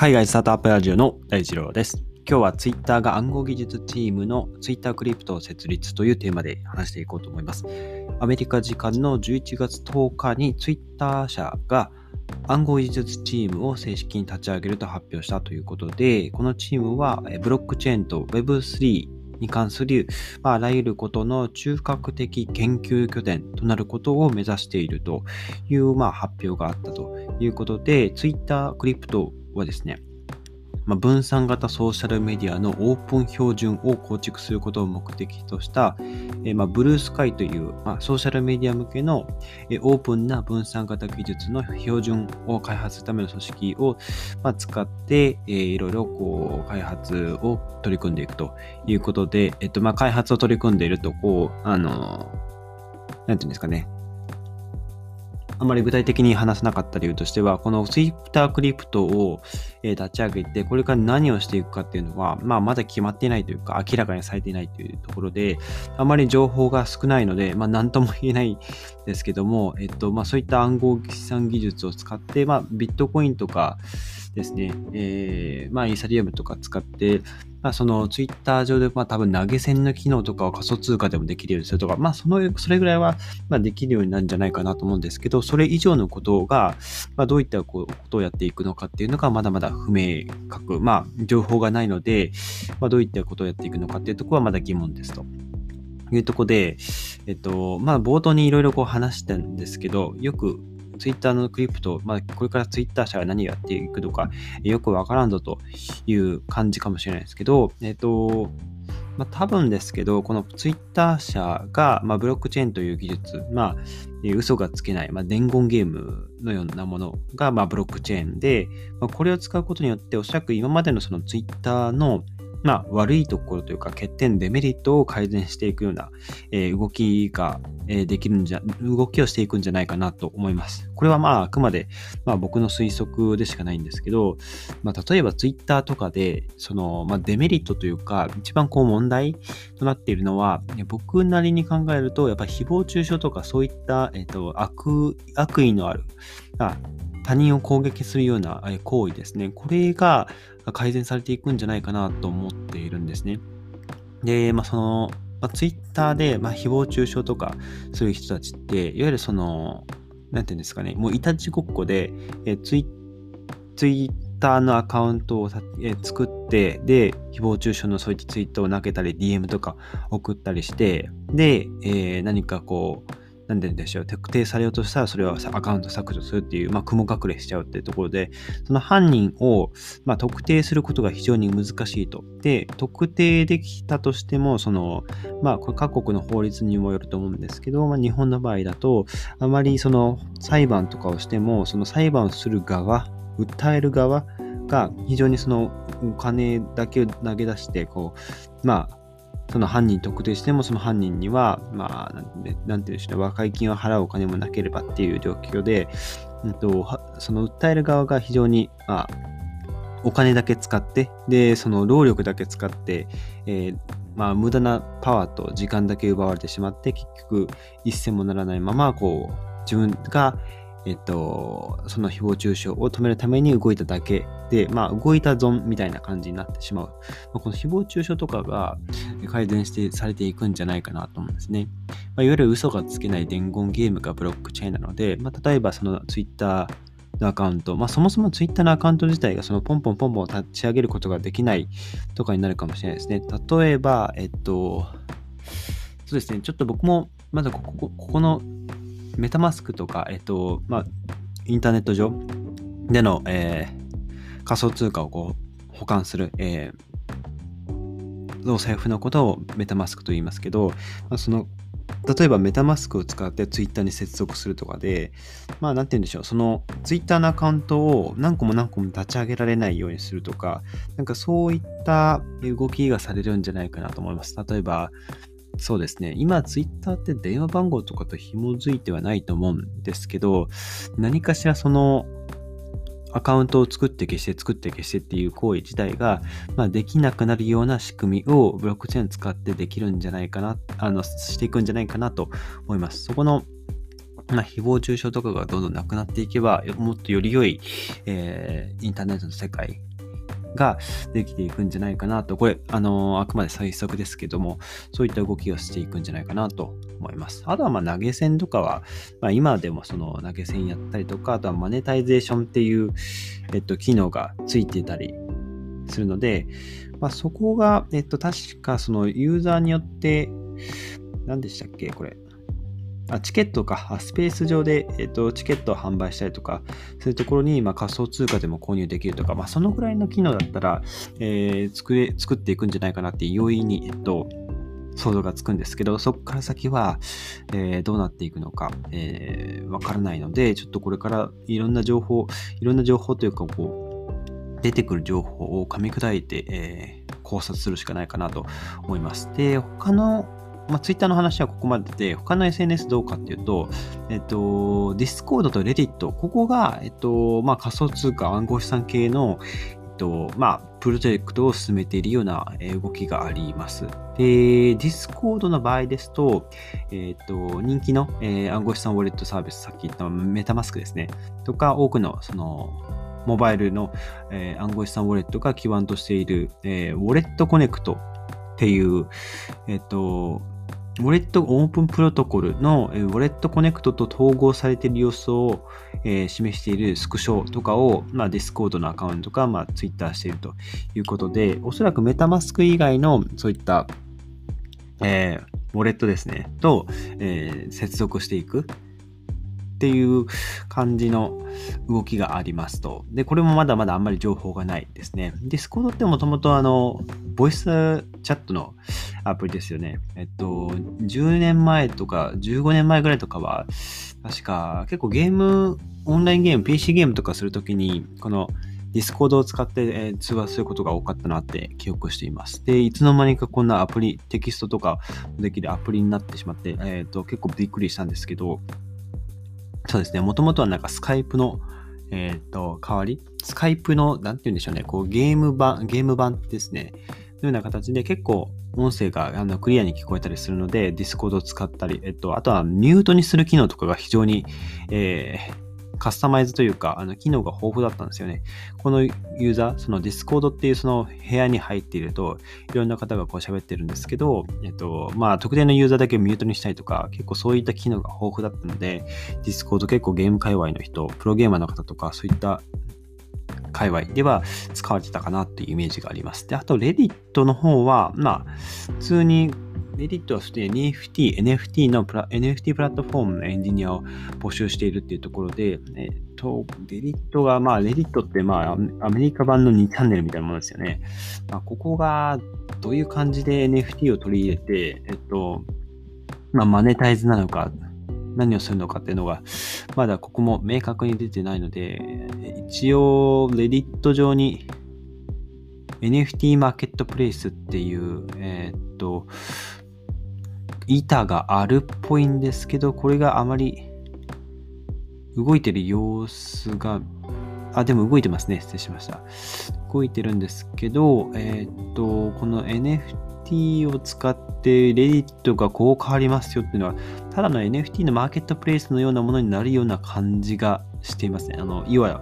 海外スタートアップラジオの大二郎です。今日は Twitter が暗号技術チームの Twitter クリプトを設立というテーマで話していこうと思います。アメリカ時間の11月10日に Twitter 社が暗号技術チームを正式に立ち上げると発表したということで、このチームはブロックチェーンと Web3 に関する、まあ、あらゆることの中核的研究拠点となることを目指しているという、まあ、発表があったということで、Twitter クリプトはですね、まあ、分散型ソーシャルメディアのオープン標準を構築することを目的とした、えー、まあ、ブルースカイという、まあ、ソーシャルメディア向けの、えー、オープンな分散型技術の標準を開発するための組織を、まあ、使って、えー、いろいろこう開発を取り組んでいくということで、えっとまあ、開発を取り組んでいると、こう、あの、なんていうんですかね、あまり具体的に話さなかった理由としては、この Twitter クリプトを立ち上げて、これから何をしていくかっていうのは、まあ、まだ決まっていないというか、明らかにされていないというところで、あまり情報が少ないので、まあ、何とも言えないですけども、えっと、まあ、そういった暗号資産技術を使って、まあ、ビットコインとかですね、えー、まあ、イーサリアムとか使って、まあ、そのツイッター上で、まあ、多分投げ銭の機能とかを仮想通貨でもできるようにするとか、まあ、その、それぐらいは、まあ、できるようになるんじゃないかなと思うんですけど、それ以上のことが、まあ、どういったことをやっていくのかっていうのが、まだまだ不明確、まあ、情報がないので、まあ、どういったことをやっていくのかっていうところはまだ疑問ですと。いうところで、えっと、まあ、冒頭にいろいろこう話したんですけど、よくツイッターのクリプト、まあ、これからツイッター社が何をやっていくのか、よくわからんぞという感じかもしれないですけど、えっ、と、まあ、多分ですけど、このツイッター社が、まあ、ブロックチェーンという技術、まあ、嘘がつけない、まあ、伝言ゲームのようなものが、まあ、ブロックチェーンで、まあ、これを使うことによって、おそらく今までのそのツイッターの、まあ、悪いところというか欠点、デメリットを改善していくような、えー、動きが、えー、できるんじゃ、動きをしていくんじゃないかなと思います。これはまあ、あくまで、まあ、僕の推測でしかないんですけど、まあ、例えばツイッターとかで、その、まあ、デメリットというか、一番こう問題となっているのは、僕なりに考えると、やっぱり誹謗中傷とかそういった、えっ、ー、と、悪、悪意のある、あ他人を攻撃するような行為ですね。これが改善されていくんじゃないかなと思っているんですね。で、まあ、その、まあ、ツイッターで、まあ、誹謗中傷とかそういう人たちって、いわゆるその、なんていうんですかね、もういたちごっこで、えツイッターのアカウントをえ作って、で、誹謗中傷のそういったツイートを投げたり、DM とか送ったりして、で、えー、何かこう、なんででしょう、特定されようとしたらそれはアカウント削除するっていう、まあ、雲隠れしちゃうっていうところで、その犯人を、まあ、特定することが非常に難しいと。で、特定できたとしても、その、まあ、これ各国の法律にもよると思うんですけど、まあ、日本の場合だと、あまりその裁判とかをしても、その裁判をする側、訴える側が非常にそのお金だけを投げ出して、こう、まあ、その犯人特定してもその犯人には、まあ、なんて言うんでしょうね、和解金を払うお金もなければっていう状況で、うんと、その訴える側が非常に、まあ、お金だけ使って、で、その労力だけ使って、えー、まあ、無駄なパワーと時間だけ奪われてしまって、結局、一銭もならないまま、こう、自分が、えっと、その誹謗中傷を止めるために動いただけで、まあ、動いた損みたいな感じになってしまう。まあ、この誹謗中傷とかが改善してされていくんじゃないかなと思うんですね。まあ、いわゆる嘘がつけない伝言ゲームがブロックチェーンなので、まあ、例えばその Twitter のアカウント、まあ、そもそも Twitter のアカウント自体がそのポンポンポンポン立ち上げることができないとかになるかもしれないですね。例えば、えっと、そうですね、ちょっと僕もまだここここのメタマスクとか、えっと、まあ、インターネット上での、えー、仮想通貨をこう保管する、えー、お財布のことをメタマスクと言いますけど、まあ、その例えばメタマスクを使ってツイッターに接続するとかで、まあなんて言うんでしょう、そのツイッターのアカウントを何個も何個も立ち上げられないようにするとか、なんかそういった動きがされるんじゃないかなと思います。例えば、そうですね。今、ツイッターって電話番号とかと紐づいてはないと思うんですけど、何かしらそのアカウントを作って消して作って消してっていう行為自体が、まあ、できなくなるような仕組みをブロックチェーン使ってできるんじゃないかな、あの、していくんじゃないかなと思います。そこのまあ、誹謗中傷とかがどんどんなくなっていけば、もっとより良い、えー、インターネットの世界ができていくんじゃないかなと、これ、あの、あくまで最速ですけども、そういった動きをしていくんじゃないかなと思います。あとは、ま投げ銭とかは、まあ、今でもその投げ銭やったりとか、あとはマネタイゼーションっていう、えっと、機能がついてたりするので、まあ、そこが、えっと、確かそのユーザーによって、何でしたっけこれ。あチケットか、スペース上で、えっと、チケットを販売したりとか、そういうところに、まあ、仮想通貨でも購入できるとか、まあ、そのぐらいの機能だったら、えー、作れ、作っていくんじゃないかなって容易に、えっと、想像がつくんですけど、そこから先は、えー、どうなっていくのか、えー、わからないので、ちょっとこれからいろんな情報、いろんな情報というか、こう、出てくる情報を噛み砕いて、えー、考察するしかないかなと思います。で、他のまあ、ツイッターの話はここまでで、他の SNS どうかっていうと、えっと、ディスコードとレディット、ここが、えっと、まあ、仮想通貨暗号資産系の、えっと、まあ、プロジェクトを進めているような動きがあります。で、ディスコードの場合ですと、えっと、人気の、えー、暗号資産ウォレットサービス、さっき言ったメタマスクですね、とか、多くの、その、モバイルの、えー、暗号資産ウォレットが基盤としている、えー、ウォレットコネクトっていう、えっと、ウォレットオープンプロトコルのウォレットコネクトと統合されている様子を、え、示しているスクショとかを、まあ、ディスコードのアカウントか、まあ、ツイッターしているということで、おそらくメタマスク以外のそういった、えー、ウォレットですね、と、えー、接続していくっていう感じの動きがありますと。で、これもまだまだあんまり情報がないですね。ディスコードってもともとあの、ボイスチャットのアプリですよね。えっと、10年前とか15年前ぐらいとかは、確か結構ゲーム、オンラインゲーム、PC ゲームとかするときに、このディスコードを使って、え通話することが多かったなって記憶しています。で、いつの間にかこんなアプリ、テキストとかできるアプリになってしまって、えっ、と、結構びっくりしたんですけど、そうですね、もともとはなんかスカイプの、えっ、ー、と、代わり？スカイプの、なんて言うんでしょうね、こうゲーム版、ゲーム版ですね、のような形で結構音声があのクリアに聞こえたりするので、ディスコードを使ったり、えっと、あとはミュートにする機能とかが非常に、えー、カスタマイズというか、あの、機能が豊富だったんですよね。このユーザー、その Discord っていうその部屋に入っていると、いろんな方がこう喋ってるんですけど、えっと、まあ、特定のユーザーだけミュートにしたりとか、結構そういった機能が豊富だったので、Discord 結構ゲーム界隈の人、プロゲーマーの方とか、そういった界隈では使われてたかなっていうイメージがあります。で、あと、レディットの方は、まあ、普通にレディットはすでに NFT、NFT のプラ NFT プラットフォームのエンジニアを募集しているっていうところで、えっと、レディットが、まあ、レディットって、まあ、アメリカ版の2チャンネルみたいなものですよね。まあ、ここがどういう感じで NFT を取り入れて、えっと、まあ、マネタイズなのか、何をするのかっていうのが、まだここも明確に出てないので、一応、レディット上に NFT マーケットプレイスっていう、えー、っと、板があるっぽいんですけど、これがあまり動いてる様子が、あ、でも動いてますね。失礼しました。動いてるんですけど、えー、っと、この NFT を使って Reddit がこう変わりますよっていうのは、ただの NFT のマーケットプレイスのようなものになるような感じがしていますね。あの、いわゆる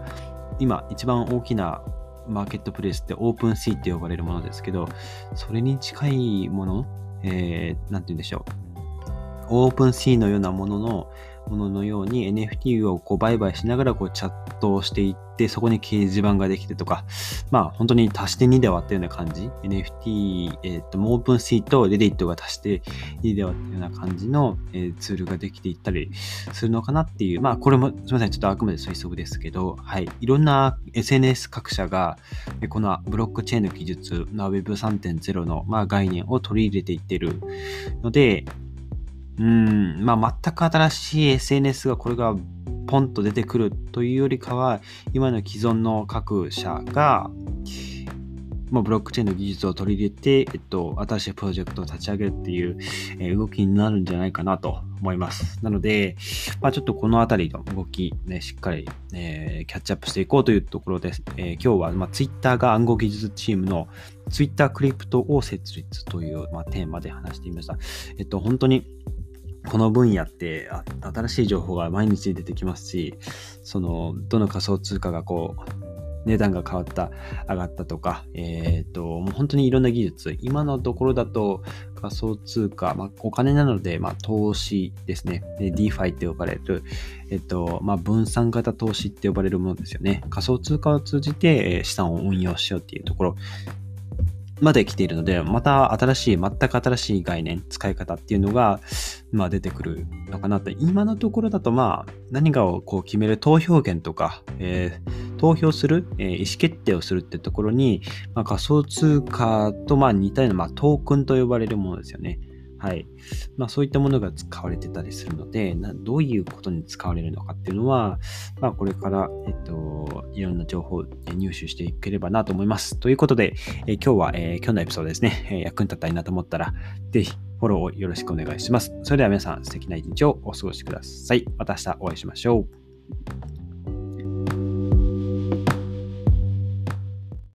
今一番大きなマーケットプレイスって OpenSea って呼ばれるものですけど、それに近いものえー、なんて言うんでしょう。 OpenSea のようなものの、もののように NFT をこう売買しながらこうチャットをしていって、そこに掲示板ができてとか、まあ本当に足して2で割ったような感じ。NFT、えっ、ー、と、オープンシーとレディットが足して2で割ったような感じの、えー、ツールができていったりするのかなっていう、まあこれもすみません、ちょっとあくまで推測ですけど、はい。いろんな SNS 各社が、このブロックチェーンの技術、Web3.0 の、まあ、概念を取り入れていってるので、うん、まあ、全く新しい SNS がこれがポンと出てくるというよりかは、今の既存の各社が、まあ、ブロックチェーンの技術を取り入れて、えっと、新しいプロジェクトを立ち上げるっていう、え、動きになるんじゃないかなと思います。なので、まあ、ちょっとこのあたりの動き、ね、しっかり、えー、キャッチアップしていこうというところです。えー、今日は、まあ、Twitter が暗号技術チームの Twitter クリプトを設立という、まあ、テーマで話してみました。えっと、本当にこの分野って新しい情報が毎日出てきますし、その、どの仮想通貨がこう、値段が変わった、上がったとか、えっ、ー、と、もう本当にいろんな技術、今のところだと仮想通貨、まあ、お金なので、まあ、投資ですね。DeFi って呼ばれる、えっと、まあ、分散型投資って呼ばれるものですよね。仮想通貨を通じて資産を運用しようっていうところまで来ているので、また新しい、全く新しい概念、使い方っていうのが、まあ出てくるのかなと。今のところだと、まあ、何かをこう決める投票権とか、えー、投票する、えー、意思決定をするってところに、まあ、仮想通貨とまあ似たような、まあ、トークンと呼ばれるものですよね。はい。まあそういったものが使われてたりするので、どういうことに使われるのかっていうのは、まあこれから、えっと、いろんな情報を入手していければなと思います。ということで、え今日は、えー、今日のエピソードですね、え役に立ったらいなと思ったら、ぜひフォローをよろしくお願いします。それでは皆さん素敵な一日をお過ごしください。また明日お会いしましょう。